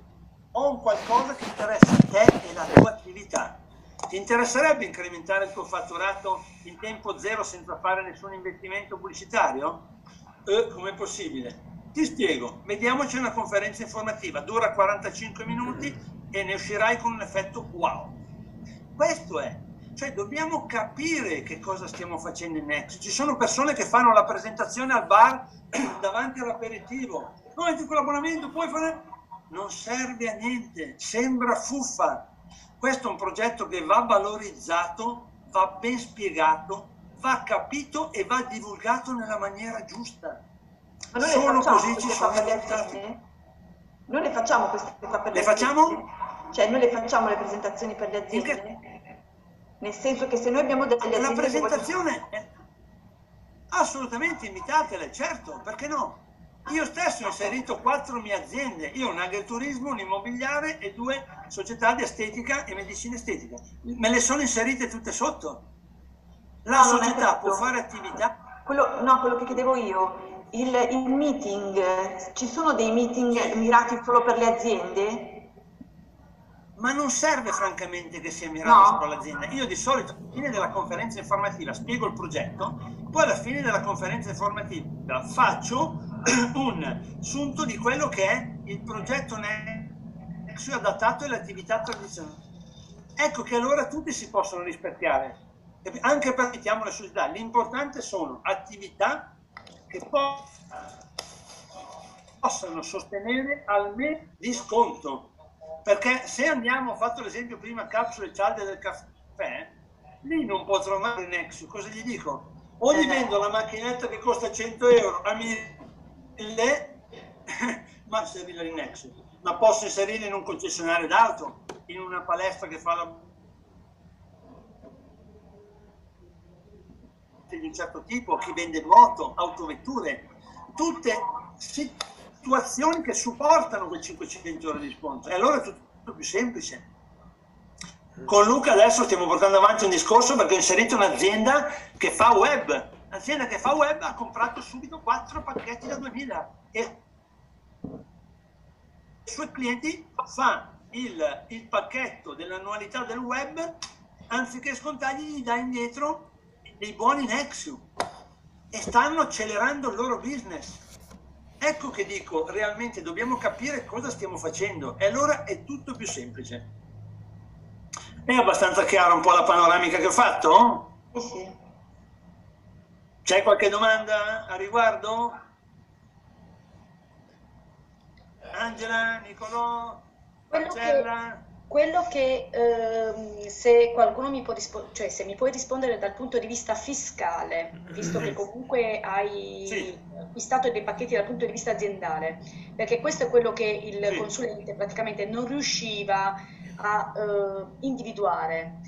ho un qualcosa che interessa a te e la tua attività ti interesserebbe incrementare il tuo fatturato in tempo zero senza fare nessun investimento pubblicitario? Eh, com'è possibile? Ti spiego, vediamoci una conferenza informativa, dura 45 minuti e ne uscirai con un effetto wow. Questo è, cioè dobbiamo capire che cosa stiamo facendo in Next. Ci sono persone che fanno la presentazione al bar davanti all'aperitivo. No, metti quell'abbonamento, puoi fare... Non serve a niente, sembra fuffa, questo è un progetto che va valorizzato, va ben spiegato, va capito e va divulgato nella maniera giusta. Ma Solo così ci sono risultati. Noi le facciamo queste qua per le, le facciamo? Cioè noi le facciamo le presentazioni per le aziende? Che... Nel senso che se noi abbiamo delle aziende... La presentazione... Vogliono... Assolutamente, imitatele, certo, perché no? Io stesso ho inserito quattro mie aziende, io un agriturismo, un immobiliare e due società di estetica e medicina estetica. Me le sono inserite tutte sotto. La No, società può fare attività. Quello, no, quello che chiedevo io, il, il meeting, ci sono dei meeting mirati solo per le aziende? Ma non serve francamente che sia mirato No. solo all'azienda. Io di solito alla fine della conferenza informativa spiego il progetto, poi alla fine della conferenza informativa faccio un sunto di quello che è il progetto Nexus adattato alle attività tradizionali. Ecco che allora tutti si possono rispecchiare, anche per mettiamo le società. L'importante sono attività che po- possano sostenere almeno di sconto. Perché se andiamo, ho fatto l'esempio prima, capsule cialde del caffè, lì non potrò mai Nexus. Cosa gli dico? O gli vendo la macchinetta che costa 100 euro a 1000, ma inserirla in Nexus. Ma posso inserirla in un concessionario d'auto, in una palestra che fa la di un certo tipo, chi vende moto, autovetture, tutte situazioni che supportano quei 500 euro di sconto. E allora è tutto più semplice. Con Luca adesso stiamo portando avanti un discorso perché ho inserito un'azienda che fa web. L'azienda che fa web ha comprato subito 4 pacchetti da 2000 e i suoi clienti fa il, il pacchetto dell'annualità del web anziché scontargli gli dà indietro dei buoni Nexus e stanno accelerando il loro business. Ecco che dico, realmente dobbiamo capire cosa stiamo facendo e allora è tutto più semplice. È abbastanza chiara un po' la panoramica che ho fatto? Sì. C'è qualche domanda a riguardo? Angela, Nicolò, Quello che- Marcella? Quello che ehm, se qualcuno mi può rispondere, cioè se mi puoi rispondere dal punto di vista fiscale, visto che comunque hai Sì. acquistato dei pacchetti dal punto di vista aziendale, perché questo è quello che il Sì. consulente praticamente non riusciva a eh, individuare.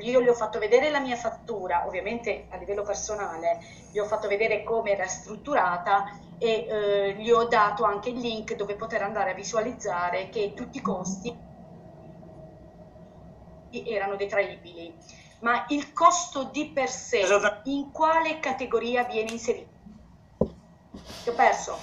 Io gli ho fatto vedere la mia fattura, ovviamente a livello personale, gli ho fatto vedere come era strutturata e eh, gli ho dato anche il link dove poter andare a visualizzare che tutti i costi erano detraibili, ma il costo di per sé Esattamente. in quale categoria viene inserito? Ti ho perso.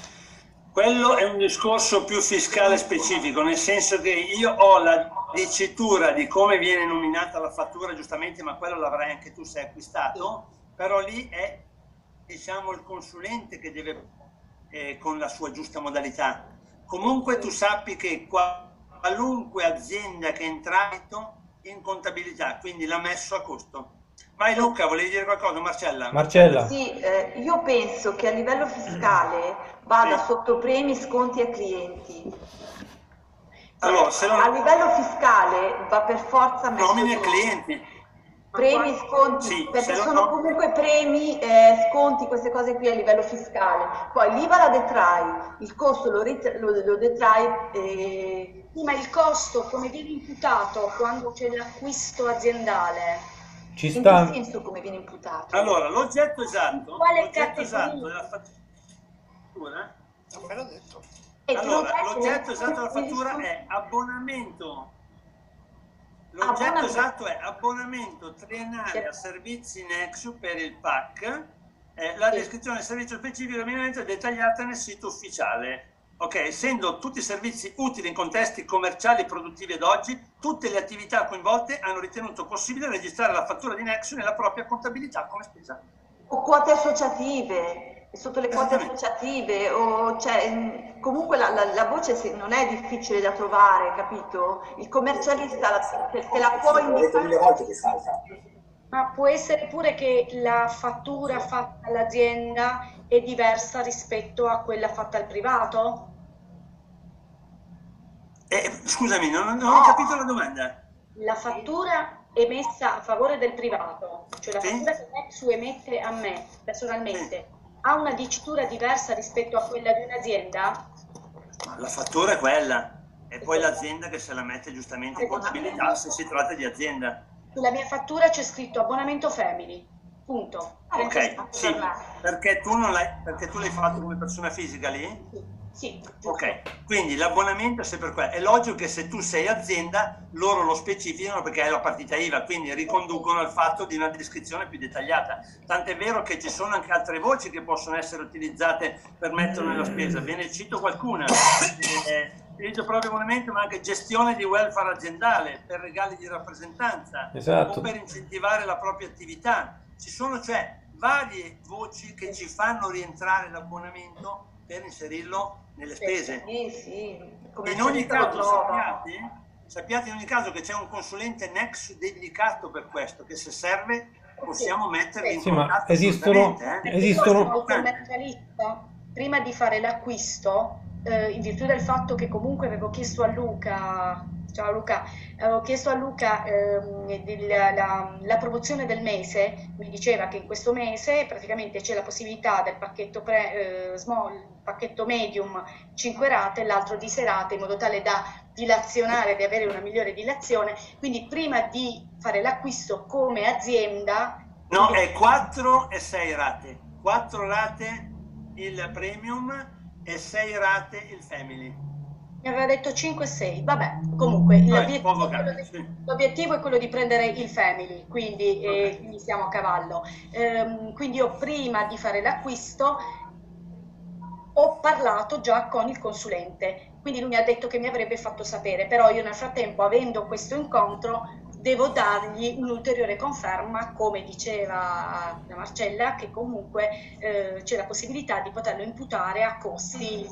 Quello è un discorso più fiscale specifico, nel senso che io ho la dicitura di come viene nominata la fattura, giustamente, ma quello l'avrai anche tu se hai acquistato, però lì è diciamo il consulente che deve eh, con la sua giusta modalità. Comunque tu sappi che qua- qualunque azienda che è entrato in contabilità, quindi l'ha messo a costo. Vai Luca, volevi dire qualcosa? Marcella? Marcella, Sì, eh, io penso che a livello fiscale vada Sì. sotto premi, sconti e clienti. Allora, se A non livello fiscale va per forza messo nomini e clienti, Premi, sconti, Sì, perché sono no- comunque premi, eh, sconti, queste cose qui a livello fiscale. Poi l'IVA la detrai, il costo lo, rit- lo, lo detrai eh, Sì, ma il costo come viene imputato quando c'è l'acquisto aziendale? ci in sta, che senso come viene imputato? Allora, l'oggetto esatto, Quale l'oggetto esatto della fattura, Me l'ho detto. Allora, l'oggetto esatto della fattura è abbonamento. L'oggetto Abbonamento. esatto è abbonamento triennale a servizi Nexus per il PAC. Eh, la Sì. descrizione del servizio specifico è dettagliata nel sito ufficiale. Ok, essendo tutti servizi utili in contesti commerciali e produttivi ad oggi, tutte le attività coinvolte hanno ritenuto possibile registrare la fattura di Nexus nella propria contabilità come spesa. o quote associative, sotto le quote associative, o, cioè, comunque la, la- la voce se- non è difficile da trovare, capito? Il commercialista la, se, se la può indicare. Ma può essere pure che la fattura fatta all'azienda è diversa rispetto a quella fatta al privato? Eh, scusami, non, non ho capito la domanda. La fattura emessa a favore del privato, cioè la Sì. fattura che Nexu emette a me personalmente, ha una dicitura diversa rispetto a quella di un'azienda? La fattura è quella, e poi l'azienda che se la mette giustamente in contabilità se si tratta di azienda. Sulla mia fattura c'è scritto abbonamento family. punto. Ok, sì, perché tu, non l'hai, perché tu l'hai fatto come persona fisica lì? Sì. Sì, ok, quindi l'abbonamento è sempre quello. È logico che se tu sei azienda, loro lo specificano perché è la partita IVA, quindi riconducono al fatto di una descrizione più dettagliata. Tant'è vero che ci sono anche altre voci che possono essere utilizzate per mettere nella spesa. Ve ne cito qualcuna. Eh, diritto proprio abbonamento, ma anche gestione di welfare aziendale per regali di rappresentanza esatto. o per incentivare la propria attività. Ci sono cioè varie voci che ci fanno rientrare l'abbonamento per inserirlo nelle spese. Sì, sì. in ogni caso sappiate, sappiate, in ogni caso che c'è un consulente Nexus dedicato per questo, che se serve possiamo mettervi in sì, contatto. esistono, eh. esistono... prima di fare l'acquisto, eh, in virtù del fatto che comunque avevo chiesto a Luca Ciao Luca, avevo chiesto a Luca ehm, la, la, la, promozione del mese, mi diceva che in questo mese praticamente c'è la possibilità del pacchetto pre, eh, small, pacchetto medium 5 rate e l'altro di serate in modo tale da dilazionare, di avere una migliore dilazione, quindi prima di fare l'acquisto come azienda... No, è 4 e 6 rate, 4 rate il premium e 6 rate il family mi aveva detto 5-6, vabbè, comunque l'obiettivo, di, l'obiettivo, è quello di prendere il family, quindi, okay. eh, quindi siamo a cavallo. Ehm, quindi io prima di fare l'acquisto ho parlato già con il consulente, quindi lui mi ha detto che mi avrebbe fatto sapere, però io nel frattempo, avendo questo incontro, devo dargli un'ulteriore conferma, come diceva la Marcella, che comunque eh, c'è la possibilità di poterlo imputare a costi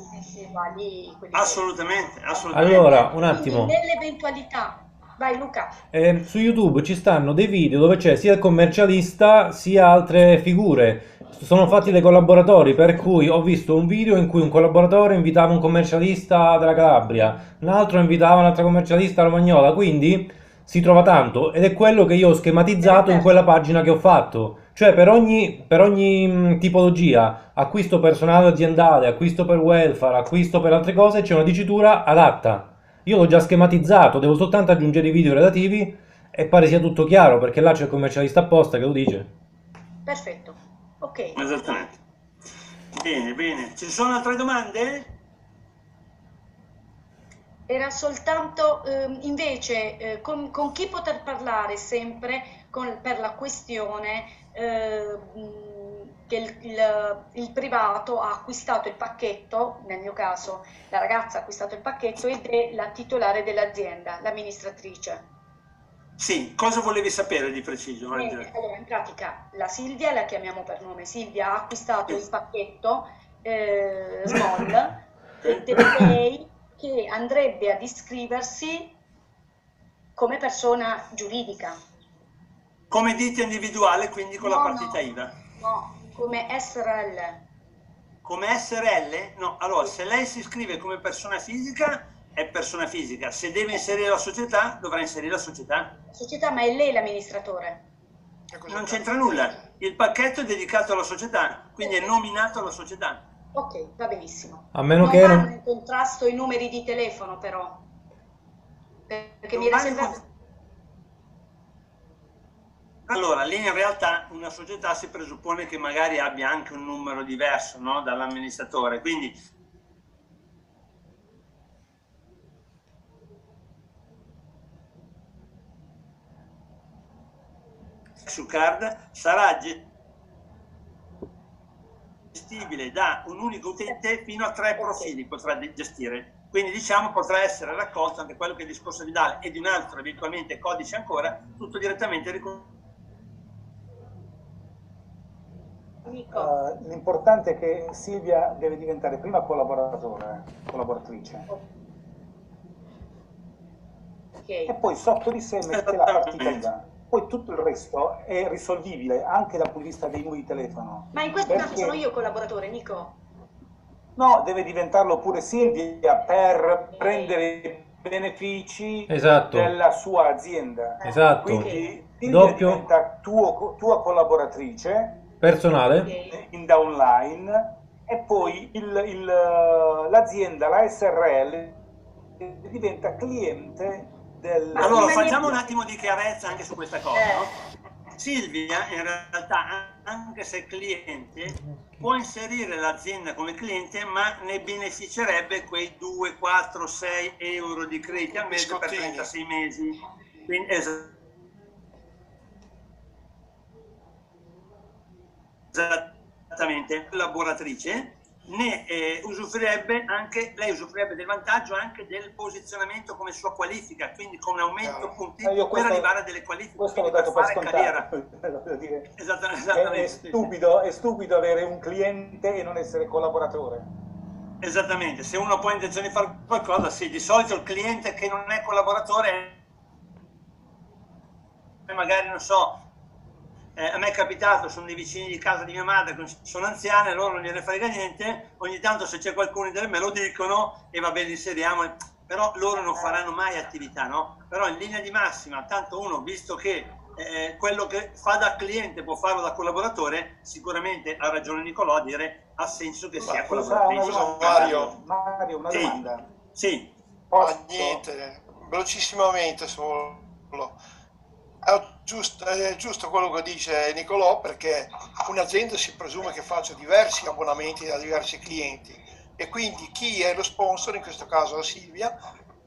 uguali. Assolutamente, assolutamente. Allora, un attimo. Quindi, nell'eventualità Vai Luca. Eh, su YouTube ci stanno dei video dove c'è sia il commercialista sia altre figure. Sono fatti dei collaboratori, per cui ho visto un video in cui un collaboratore invitava un commercialista della Calabria, un altro invitava un altro commercialista romagnola, quindi si trova tanto ed è quello che io ho schematizzato in quella pagina che ho fatto. Cioè per ogni, per ogni mh, tipologia, acquisto personale aziendale, acquisto per welfare, acquisto per altre cose, c'è una dicitura adatta. Io l'ho già schematizzato, devo soltanto aggiungere i video relativi e pare sia tutto chiaro perché là c'è il commercialista apposta che lo dice. Perfetto, ok. Esattamente. Bene, bene. Ci sono altre domande? Era soltanto eh, invece eh, con, con, chi poter parlare sempre con, per la questione eh, che il, il, il, privato ha acquistato il pacchetto, nel mio caso la ragazza ha acquistato il pacchetto ed è la titolare dell'azienda, l'amministratrice. Sì, cosa volevi sapere di preciso? Allora, in pratica la Silvia, la chiamiamo per nome, Silvia ha acquistato il pacchetto eh, small è lei che andrebbe ad iscriversi come persona giuridica. Come ditta individuale, quindi con no, la partita no, IVA? No, come SRL. Come SRL? No, allora se lei si iscrive come persona fisica è persona fisica, se deve inserire la società dovrà inserire la società. La società, ma è lei l'amministratore. Non c'entra nulla, il pacchetto è dedicato alla società, quindi è nominato alla società. Ok, va benissimo. A meno non che non in contrasto i numeri di telefono, però. Perché non mi era sembrato. Allora, lì in realtà una società si presuppone che magari abbia anche un numero diverso no? dall'amministratore, quindi su card sarà gestibile da un unico utente fino a tre profili potrà gestire. Quindi diciamo potrà essere raccolto anche quello che è il discorso Vidale e di un altro eventualmente codice ancora, tutto direttamente riconosciuto. Uh, l'importante è che Silvia deve diventare prima collaboratore, collaboratrice. Okay. E poi sotto di sé mette la partita IVA poi tutto il resto è risolvibile anche dal punto di vista dei numeri di telefono. Ma in questo perché... caso sono io collaboratore, Nico. No, deve diventarlo pure Silvia per okay. prendere i benefici esatto. della sua azienda. Esatto. Quindi Silvia Doppio. diventa tuo, tua collaboratrice personale okay. in downline e poi il, il, l'azienda, la SRL, diventa cliente del... Allora, facciamo un attimo di chiarezza anche su questa cosa, no? Silvia in realtà, anche se cliente, può inserire l'azienda come cliente, ma ne beneficerebbe quei 2, 4, 6 euro di crediti al mese per 36 mesi. Quindi, esattamente, collaboratrice ne eh, usufruirebbe anche, lei usufruirebbe del vantaggio anche del posizionamento come sua qualifica, quindi come aumento no. punti eh, per arrivare a delle qualifiche, questo l'ho dato per, per carriera. Esattamente, esattamente. È, è, stupido, è stupido avere un cliente e non essere collaboratore. Esattamente, se uno poi ha intenzione di fare qualcosa, sì, di solito il cliente che non è collaboratore magari non so, eh, a me è capitato, sono dei vicini di casa di mia madre, sono anziane, loro non gliene frega niente, ogni tanto se c'è qualcuno in me lo dicono e va bene, inseriamo, però loro non faranno mai attività, no? Però in linea di massima, tanto uno, visto che eh, quello che fa da cliente può farlo da collaboratore, sicuramente ha ragione Nicolò a dire ha senso che sia collaboratore. Mario, Mario, una sì. domanda. Sì. Posso... niente, velocissimamente solo giusto, è giusto, quello che dice Nicolò perché un'azienda si presume che faccia diversi abbonamenti da diversi clienti e quindi chi è lo sponsor, in questo caso la Silvia,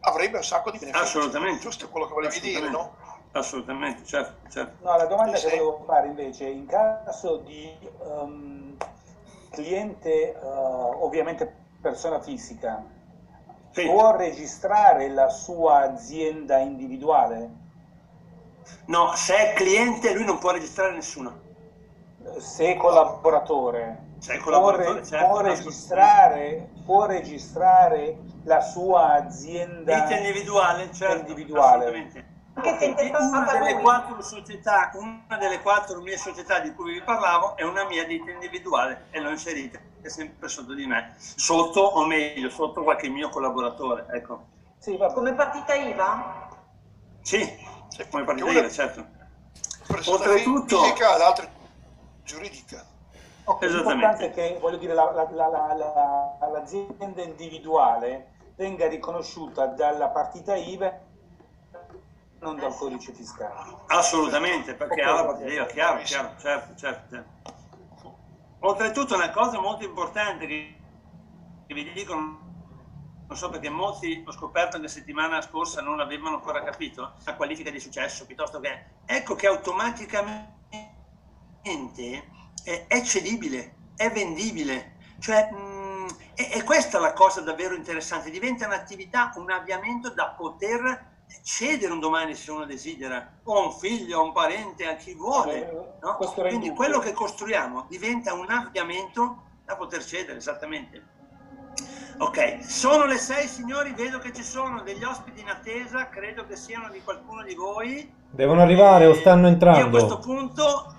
avrebbe un sacco di benefici. Assolutamente. Giusto quello che volevi dire, no? Assolutamente, certo, certo. No, la domanda sì, che volevo fare invece, in caso di um, cliente, uh, ovviamente persona fisica, sì. può registrare la sua azienda individuale? No, se è cliente lui non può registrare nessuno. Se è collaboratore, se è collaboratore può, certo, può, registrare, può registrare la sua azienda individuale, certo, individuale. Una delle, quattro società, una delle quattro mie società di cui vi parlavo è una mia ditta individuale e l'ho inserita, è sempre sotto di me, sotto o meglio, sotto qualche mio collaboratore. Ecco. Sì, Come partita IVA? Sì, come partita IVA, certo. Oltretutto... Fisica, l'altra giuridica. Okay, L'importante è che, voglio dire, la, la, la, l'azienda individuale venga riconosciuta dalla partita IVA non dal codice fiscale. Assolutamente, perché okay, ha la partita IVA, chiaro, chiaro, certo, certo, certo. Oltretutto una cosa molto importante che, che vi dicono non so perché molti ho scoperto che settimana scorsa non avevano ancora capito la qualifica di successo, piuttosto che ecco che automaticamente è cedibile, è vendibile, cioè mh, è, è, questa la cosa davvero interessante, diventa un'attività, un avviamento da poter cedere un domani se uno desidera, o a un figlio, a un parente, a chi vuole. No? Quindi quello che costruiamo diventa un avviamento da poter cedere, esattamente. Ok, sono le 6 signori, vedo che ci sono degli ospiti in attesa, credo che siano di qualcuno di voi. Devono arrivare o stanno entrando? Io a questo punto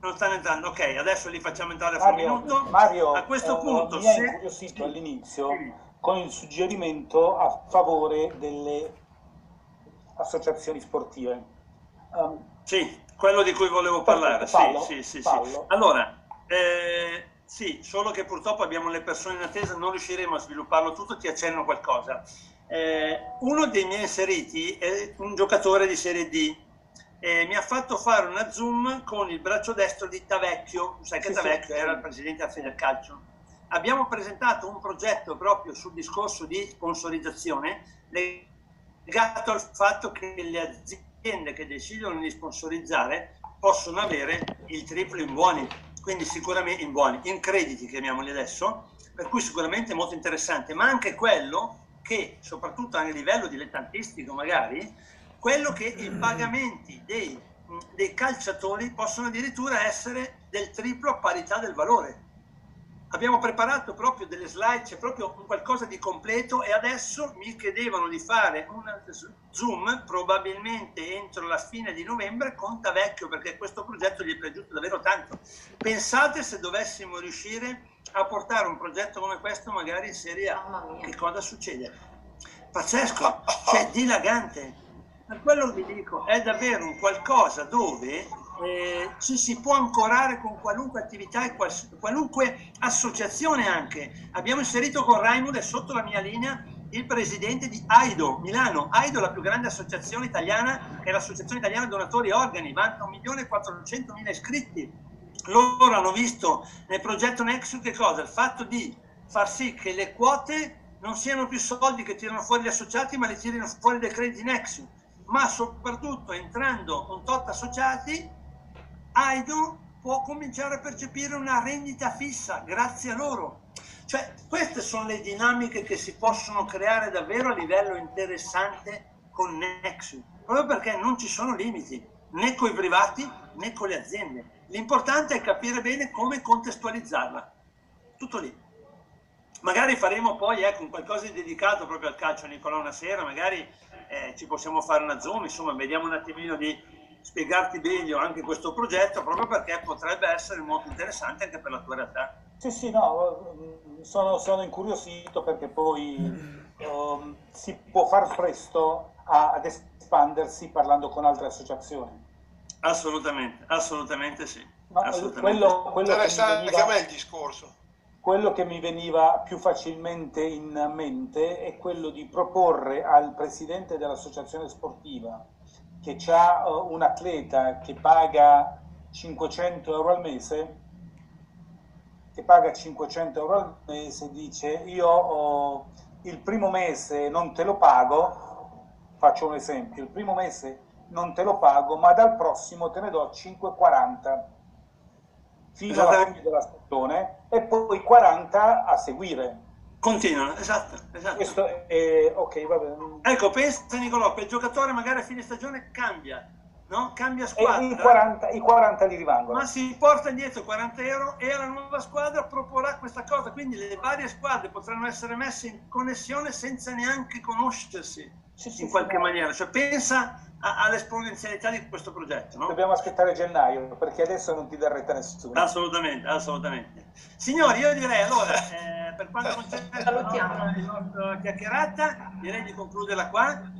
non stanno entrando, ok, adesso li facciamo entrare fra un minuto. Mario, a questo eh, punto... Mi hai incuriosito all'inizio sì. con il suggerimento a favore delle associazioni sportive. Um, sì, quello di cui volevo parlare, fallo, sì, sì, sì, sì. Allora, eh, sì, solo che purtroppo abbiamo le persone in attesa, non riusciremo a svilupparlo tutto, ti accenno qualcosa. Eh, uno dei miei inseriti è un giocatore di Serie D, eh, mi ha fatto fare una Zoom con il braccio destro di Tavecchio, sai che sì, Tavecchio sì. era il presidente della Federcalcio. Abbiamo presentato un progetto proprio sul discorso di sponsorizzazione legato al fatto che le aziende che decidono di sponsorizzare possono avere il triplo in buoni quindi sicuramente in buoni, in crediti chiamiamoli adesso, per cui sicuramente molto interessante, ma anche quello che, soprattutto a livello dilettantistico magari, quello che i pagamenti dei, dei calciatori possono addirittura essere del triplo a parità del valore abbiamo preparato proprio delle slide, c'è proprio qualcosa di completo e adesso mi chiedevano di fare un zoom probabilmente entro la fine di novembre con Tavecchio perché questo progetto gli è piaciuto davvero tanto. Pensate se dovessimo riuscire a portare un progetto come questo magari in Serie A, che cosa succede? Pazzesco, cioè dilagante. Per quello vi dico, è davvero un qualcosa dove eh, ci si può ancorare con qualunque attività e quals- qualunque associazione anche. Abbiamo inserito con Raimund, è sotto la mia linea, il presidente di AIDO Milano. AIDO la più grande associazione italiana, è l'associazione italiana donatori organi, vanta 1.400.000 iscritti. Loro hanno visto nel progetto Nexus che cosa? Il fatto di far sì che le quote non siano più soldi che tirano fuori gli associati, ma li tirino fuori dai crediti Nexus. Ma soprattutto entrando con tot associati, AIDO può cominciare a percepire una rendita fissa grazie a loro. Cioè, queste sono le dinamiche che si possono creare davvero a livello interessante con Nexus, proprio perché non ci sono limiti né con i privati né con le aziende. L'importante è capire bene come contestualizzarla. Tutto lì. Magari faremo poi ecco, un qualcosa di dedicato proprio al calcio, Nicola, una sera, magari eh, ci possiamo fare una Zoom, insomma, vediamo un attimino di spiegarti meglio anche questo progetto, proprio perché potrebbe essere molto interessante anche per la tua realtà. Sì, sì, no, sono, sono incuriosito perché poi um, si può far presto a, ad espandersi parlando con altre associazioni. Assolutamente, assolutamente sì. Assolutamente. Quello, quello Interessante veniva, anche a me il discorso. Quello che mi veniva più facilmente in mente è quello di proporre al presidente dell'associazione sportiva che ha uh, un atleta che paga 500 euro al mese, che paga 500 euro al mese, dice io oh, il primo mese non te lo pago, faccio un esempio, il primo mese non te lo pago, ma dal prossimo te ne do 5,40 fino alla fine della stagione e poi 40 a seguire. Continuano, esatto, esatto. Questo è, ok, va bene. Ecco, pensa Nicolò, il giocatore magari a fine stagione cambia, no? Cambia squadra. E i 40, i 40 gli rimangono. Ma si porta indietro 40 euro e alla nuova squadra proporrà questa cosa, quindi le varie squadre potranno essere messe in connessione senza neanche conoscersi sì, sì, in qualche sì, maniera. Cioè pensa all'esponenzialità di questo progetto. No? Dobbiamo aspettare gennaio perché adesso non ti dà retta nessuno. Assolutamente, assolutamente. Signori, io direi allora, eh, per quanto concerne la nostra chiacchierata, direi di concluderla qua.